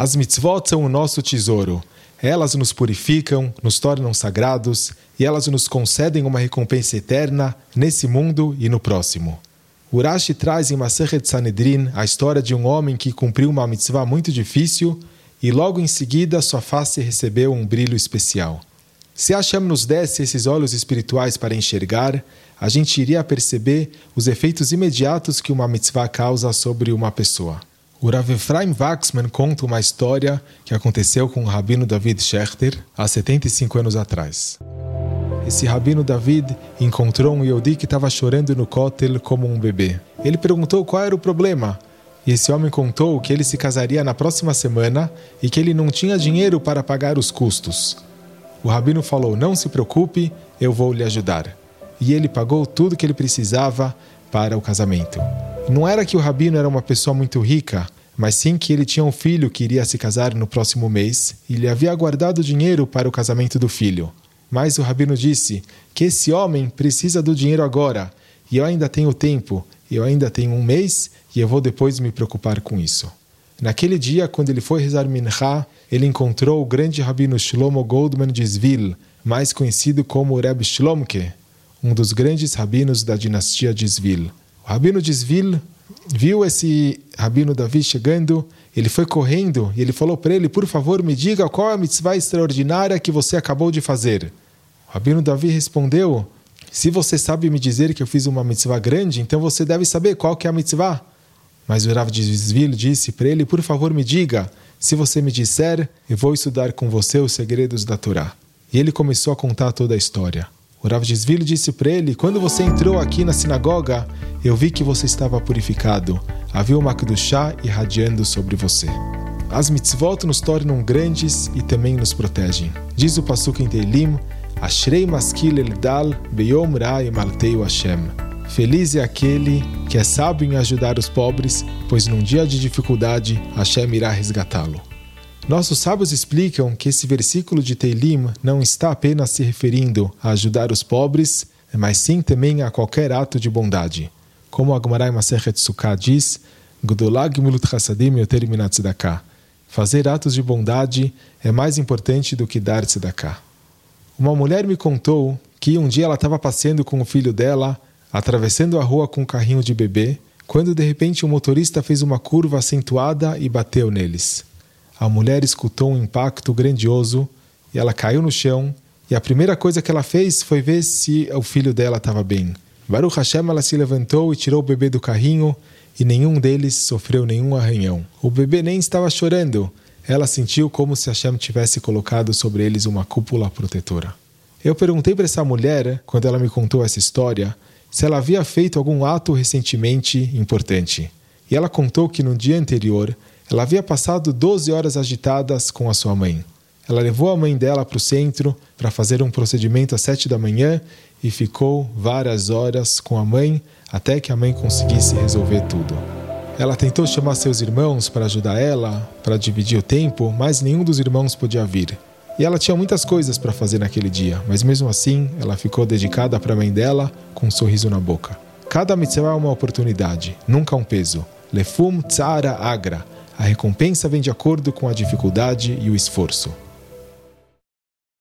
As mitzvot são o nosso tesouro. Elas nos purificam, nos tornam sagrados e elas nos concedem uma recompensa eterna nesse mundo e no próximo. Urashi traz em Masechet Sanedrin a história de um homem que cumpriu uma mitzvah muito difícil e logo em seguida sua face recebeu um brilho especial. Se Hashem nos desse esses olhos espirituais para enxergar, a gente iria perceber os efeitos imediatos que uma mitzvah causa sobre uma pessoa. O Rav Efraim Waxman conta uma história que aconteceu com o rabino David Schechter há 75 anos atrás. Esse rabino David encontrou um Yodi que estava chorando no cótel como um bebê. Ele perguntou qual era o problema. E esse homem contou que ele se casaria na próxima semana e que ele não tinha dinheiro para pagar os custos. O rabino falou: Não se preocupe, eu vou lhe ajudar. E ele pagou tudo que ele precisava para o casamento. Não era que o rabino era uma pessoa muito rica, mas sim que ele tinha um filho que iria se casar no próximo mês e lhe havia guardado dinheiro para o casamento do filho. Mas o rabino disse que esse homem precisa do dinheiro agora e eu ainda tenho tempo, eu ainda tenho um mês e eu vou depois me preocupar com isso. Naquele dia, quando ele foi rezar Mincha, ele encontrou o grande rabino Shlomo Goldman de Zvil, mais conhecido como Reb Shlomke, um dos grandes rabinos da dinastia de Zvil. Rabino de Zvil viu esse rabino Davi chegando, ele foi correndo e ele falou para ele: Por favor, me diga qual é a mitzvah extraordinária que você acabou de fazer. O rabino Davi respondeu: Se você sabe me dizer que eu fiz uma mitzvah grande, então você deve saber qual que é a mitzvah. Mas o Rav de Zvil disse para ele: Por favor, me diga. Se você me disser, eu vou estudar com você os segredos da Torá. E ele começou a contar toda a história. O Rav Desville disse para ele: Quando você entrou aqui na sinagoga, eu vi que você estava purificado. Havia uma chá irradiando sobre você. As mitzvot nos tornam grandes e também nos protegem. Diz o Pasuk em Teilim: Ashrei maskil eldal beyom ra malteu Hashem. Feliz é aquele que é sábio em ajudar os pobres, pois num dia de dificuldade Hashem irá resgatá-lo. Nossos sábios explicam que esse versículo de Teilim não está apenas se referindo a ajudar os pobres, mas sim também a qualquer ato de bondade. Como Agmarai Masechet Sukkah diz, Gudolag milut chassadim yoter Fazer atos de bondade é mais importante do que dar tzedakah. Uma mulher me contou que um dia ela estava passeando com o filho dela, atravessando a rua com um carrinho de bebê, quando de repente o motorista fez uma curva acentuada e bateu neles. A mulher escutou um impacto grandioso e ela caiu no chão. E a primeira coisa que ela fez foi ver se o filho dela estava bem. Baruch Hashem, ela se levantou e tirou o bebê do carrinho e nenhum deles sofreu nenhum arranhão. O bebê nem estava chorando. Ela sentiu como se Hashem tivesse colocado sobre eles uma cúpula protetora. Eu perguntei para essa mulher, quando ela me contou essa história, se ela havia feito algum ato recentemente importante. E ela contou que no dia anterior ela havia passado 12 horas agitadas com a sua mãe. Ela levou a mãe dela para o centro para fazer um procedimento às sete da manhã e ficou várias horas com a mãe até que a mãe conseguisse resolver tudo. Ela tentou chamar seus irmãos para ajudar ela, para dividir o tempo, mas nenhum dos irmãos podia vir. E ela tinha muitas coisas para fazer naquele dia, mas mesmo assim ela ficou dedicada para a mãe dela com um sorriso na boca. Cada mitzvah é uma oportunidade, nunca um peso. Lefum tsara agra. A recompensa vem de acordo com a dificuldade e o esforço.